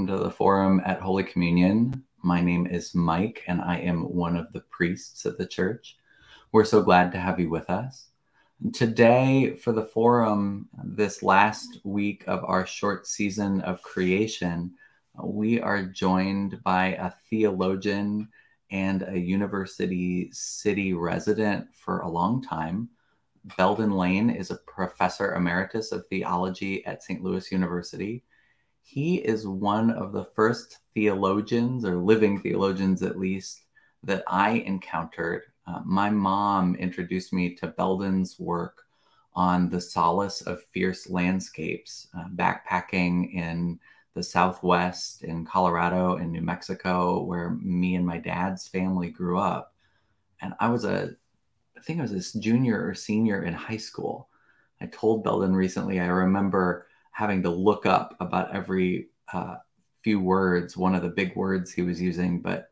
Welcome to the forum at Holy Communion. My name is Mike, and I am one of the priests at the church. We're so glad to have you with us. Today, for the forum, this last week of our short season of creation, we are joined by a theologian and a university city resident for a long time. Belden Lane is a professor emeritus of theology at St. Louis University. He is one of the first theologians, or living theologians at least, that I encountered uh, my mom introduced me to Belden's work on the solace of fierce landscapes, uh, backpacking in the Southwest, in Colorado, and New Mexico, where me and my dad's family grew up. And I was a, I think I was this junior or senior in high school. I told Belden recently, I remember having to look up about every uh, few words, one of the big words he was using, but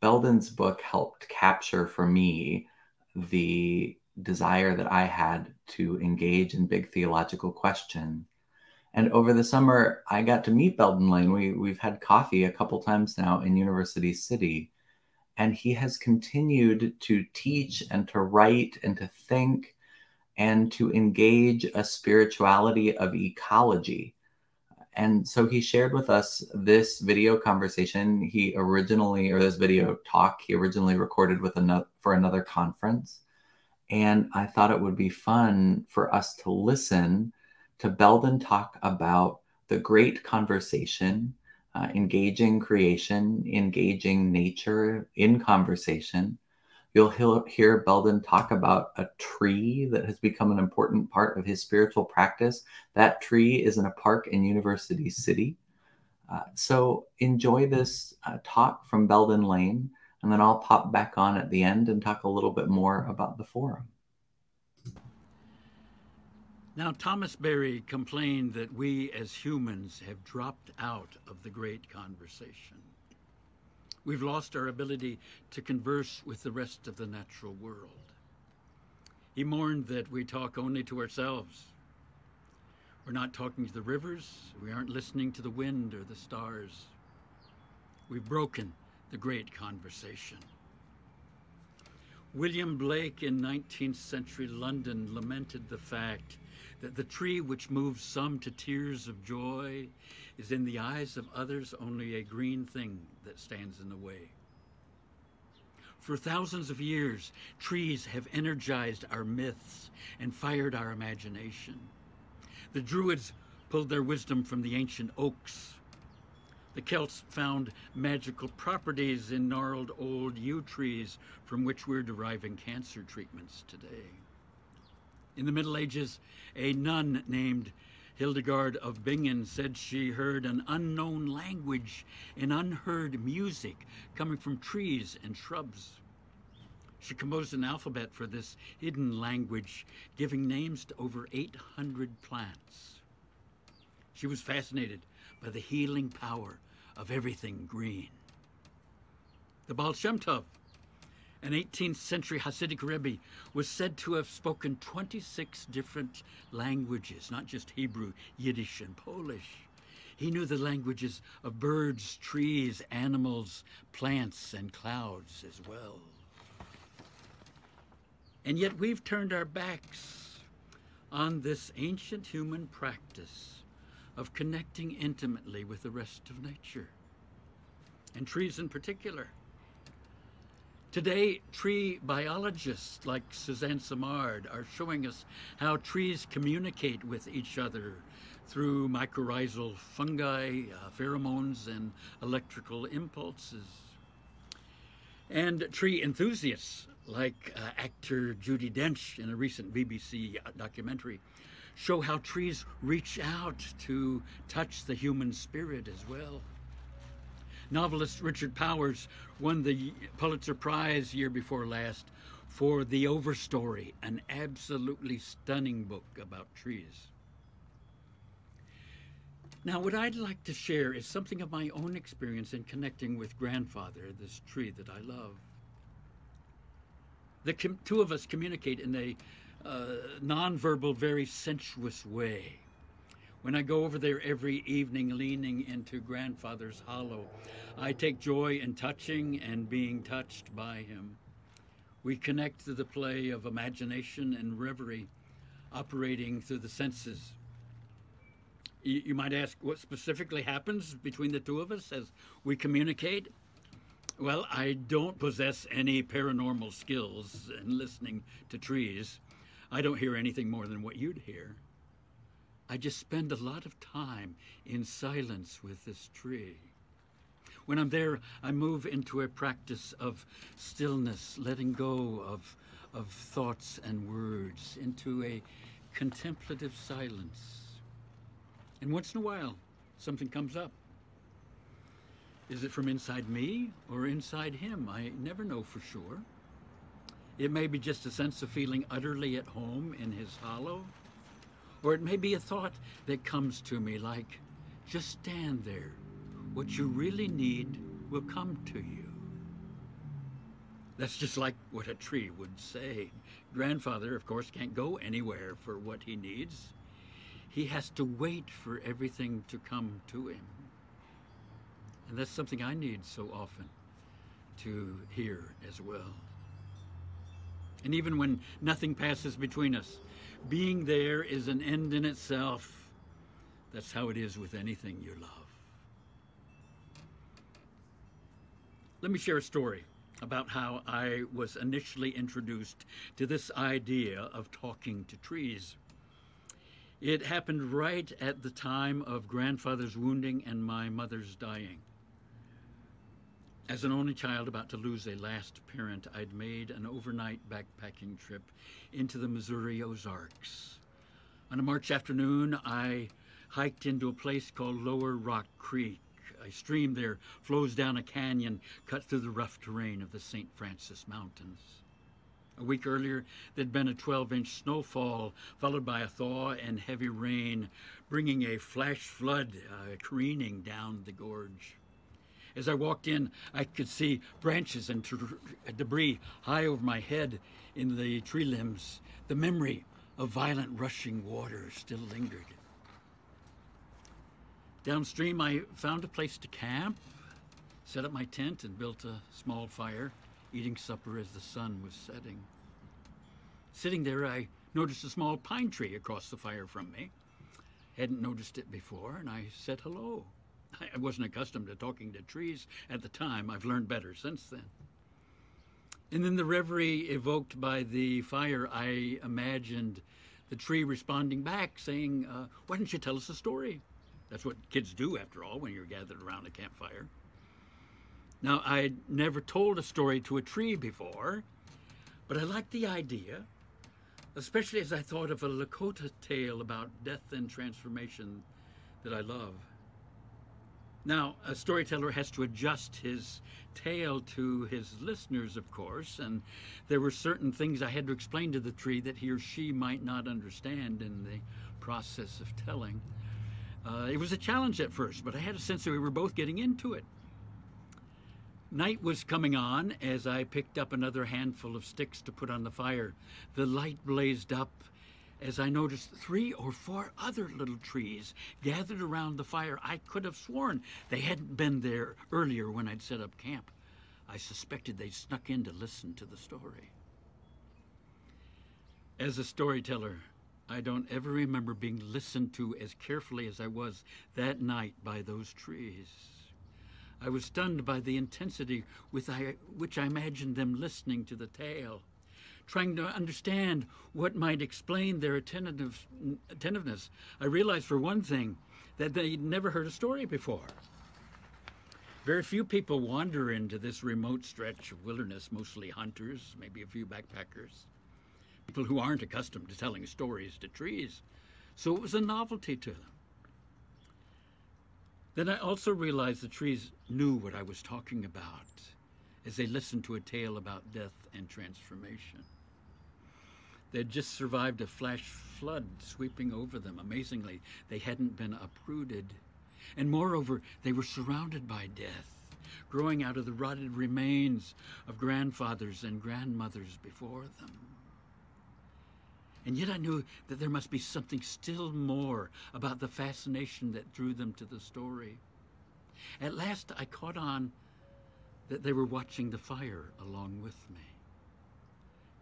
Belden's book helped capture for me the desire that I had to engage in big theological questions. And over the summer, I got to meet Belden Lane. We, we've had coffee a couple times now in University City. And he has continued to teach and to write and to think and to engage a spirituality of ecology. And so he shared with us this video conversation. He originally or this video talk he originally recorded with another for another conference. And i thought it would be fun for us to listen to belden talk about the great conversation uh, engaging creation engaging nature in conversation You'll hear Belden talk about a tree that has become an important part of his spiritual practice. That tree is in a park in University City. Uh, so enjoy this uh, talk from Belden Lane, and then I'll pop back on at the end and talk a little bit more about the forum. Now, Thomas Berry complained that we as humans have dropped out of the great conversation. We've lost our ability to converse with the rest of the natural world. He mourned that we talk only to ourselves. We're not talking to the rivers, we aren't listening to the wind or the stars. We've broken the great conversation. William Blake in 19th century London lamented the fact the tree which moves some to tears of joy is in the eyes of others only a green thing that stands in the way. For thousands of years, trees have energized our myths and fired our imagination. The Druids pulled their wisdom from the ancient oaks. The Celts found magical properties in gnarled old yew trees from which we're deriving cancer treatments today. In the Middle Ages, a nun named Hildegard of Bingen said she heard an unknown language and unheard music coming from trees and shrubs. She composed an alphabet for this hidden language, giving names to over 800 plants. She was fascinated by the healing power of everything green. The Baal Shem Tov an 18th century Hasidic Rebbe, was said to have spoken 26 different languages, not just Hebrew, Yiddish, and Polish. He knew the languages of birds, trees, animals, plants, and clouds as well. And yet we've turned our backs on this ancient human practice of connecting intimately with the rest of nature, and trees in particular. Today, tree biologists like Suzanne Simard are showing us how trees communicate with each other through mycorrhizal fungi, uh, pheromones, and electrical impulses. And tree enthusiasts like uh, actor Judi Dench in a recent BBC documentary show how trees reach out to touch the human spirit as well. Novelist Richard Powers won the Pulitzer Prize year before last for The Overstory, an absolutely stunning book about trees. Now, what I'd like to share is something of my own experience in connecting with grandfather, this tree that I love. The com- two of us communicate in a uh, nonverbal, very sensuous way. When I go over there every evening leaning into grandfather's hollow, I take joy in touching and being touched by him. We connect to the play of imagination and reverie operating through the senses. You, you might ask what specifically happens between the two of us as we communicate. Well, I don't possess any paranormal skills in listening to trees. I don't hear anything more than what you'd hear. I just spend a lot of time in silence with this tree. When I'm there, I move into a practice of stillness, letting go of, of thoughts and words, into a contemplative silence. And once in a while, something comes up. Is it from inside me or inside him? I never know for sure. It may be just a sense of feeling utterly at home in his hollow, or it may be a thought that comes to me like, just stand there. What you really need will come to you. That's just like what a tree would say. Grandfather, of course, can't go anywhere for what he needs. He has to wait for everything to come to him. And that's something I need so often to hear as well. And even when nothing passes between us, being there is an end in itself. That's how it is with anything you love. Let me share a story about how I was initially introduced to this idea of talking to trees. It happened right at the time of grandfather's wounding and my mother's dying. As an only child about to lose a last parent, I'd made an overnight backpacking trip into the Missouri Ozarks. On a March afternoon, I hiked into a place called Lower Rock Creek. A stream there flows down a canyon cut through the rough terrain of the St. Francois Mountains. A week earlier, there'd been a 12 inch snowfall, followed by a thaw and heavy rain, bringing a flash flood uh, careening down the gorge. As I walked in, I could see branches and t- debris high over my head in the tree limbs. The memory of violent rushing water still lingered. Downstream, I found a place to camp, set up my tent, and built a small fire, eating supper as the sun was setting. Sitting there, I noticed a small pine tree across the fire from me. Hadn't noticed it before, and I said hello. I wasn't accustomed to talking to trees at the time. I've learned better since then. And then the reverie evoked by the fire, I imagined the tree responding back, saying, uh, Why don't you tell us a story? That's what kids do, after all, when you're gathered around a campfire. Now, I had never told a story to a tree before, but I liked the idea, especially as I thought of a Lakota tale about death and transformation that I love. Now, a storyteller has to adjust his tale to his listeners, of course, and there were certain things I had to explain to the tree that he or she might not understand in the process of telling. Uh, it was a challenge at first, but I had a sense that we were both getting into it. Night was coming on as I picked up another handful of sticks to put on the fire. The light blazed up as I noticed three or four other little trees gathered around the fire. I could have sworn they hadn't been there earlier when I'd set up camp. I suspected they'd snuck in to listen to the story. As a storyteller, I don't ever remember being listened to as carefully as I was that night by those trees. I was stunned by the intensity with which I imagined them listening to the tale, trying to understand what might explain their attentive, attentiveness. I realized, for one thing, that they'd never heard a story before. Very few people wander into this remote stretch of wilderness, mostly hunters, maybe a few backpackers people who aren't accustomed to telling stories to trees. So it was a novelty to them. Then I also realized the trees knew what I was talking about as they listened to a tale about death and transformation. They had just survived a flash flood sweeping over them. Amazingly, they hadn't been uprooted. And moreover, they were surrounded by death, growing out of the rotted remains of grandfathers and grandmothers before them. And yet I knew that there must be something still more about the fascination that drew them to the story. At last I caught on that they were watching the fire along with me.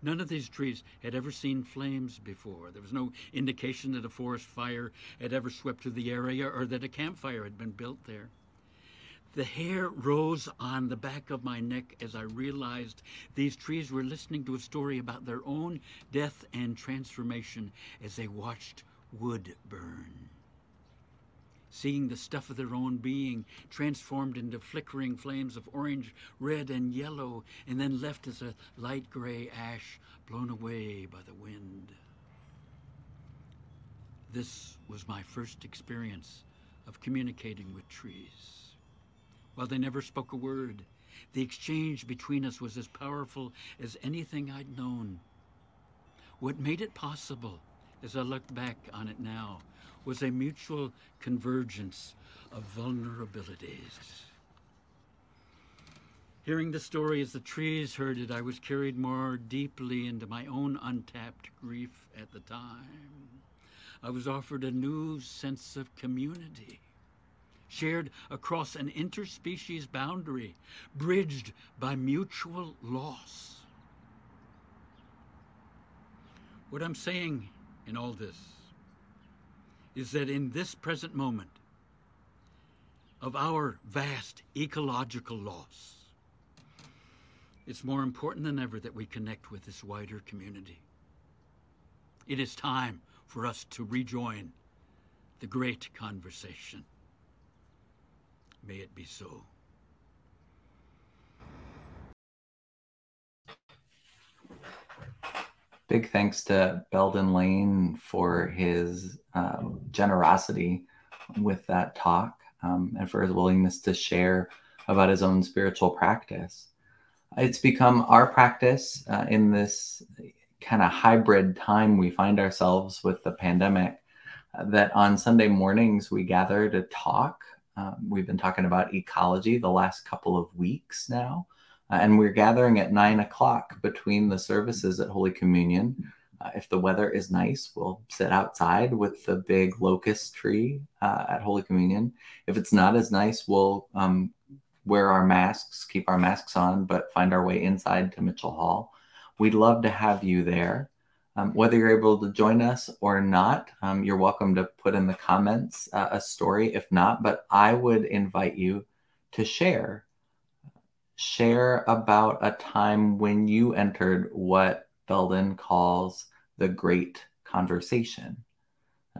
None of these trees had ever seen flames before. There was no indication that a forest fire had ever swept through the area or that a campfire had been built there. The hair rose on the back of my neck as I realized these trees were listening to a story about their own death and transformation as they watched wood burn. Seeing the stuff of their own being transformed into flickering flames of orange, red, and yellow, and then left as a light gray ash blown away by the wind. This was my first experience of communicating with trees. While they never spoke a word, the exchange between us was as powerful as anything I'd known. What made it possible, as I look back on it now, was a mutual convergence of vulnerabilities. Hearing the story as the trees heard it, I was carried more deeply into my own untapped grief at the time. I was offered a new sense of community shared across an interspecies boundary, bridged by mutual loss. What I'm saying in all this is that in this present moment of our vast ecological loss, it's more important than ever that we connect with this wider community. It is time for us to rejoin the great conversation. May it be so. Big thanks to Belden Lane for his uh, generosity with that talk um, and for his willingness to share about his own spiritual practice. It's become our practice uh, in this kind of hybrid time we find ourselves with the pandemic uh, that on Sunday mornings we gather to talk um, we've been talking about ecology the last couple of weeks now, and we're gathering at nine o'clock between the services at Holy Communion. Uh, if the weather is nice, we'll sit outside with the big locust tree uh, at Holy Communion. If it's not as nice, we'll um, wear our masks, keep our masks on, but find our way inside to Mitchell Hall. We'd love to have you there. Um, whether you're able to join us or not, um, you're welcome to put in the comments uh, a story if not, but I would invite you to share. Share about a time when you entered what Belden calls the great conversation.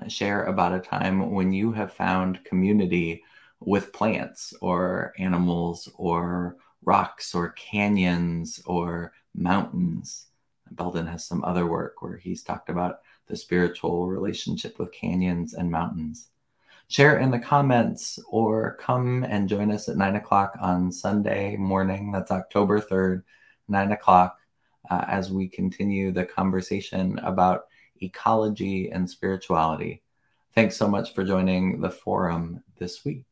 Uh, share about a time when you have found community with plants or animals or rocks or canyons or mountains Belden has some other work where he's talked about the spiritual relationship with canyons and mountains. Share in the comments or come and join us at nine o'clock on Sunday morning. That's October 3rd, nine o'clock, uh, as we continue the conversation about ecology and spirituality. Thanks so much for joining the forum this week.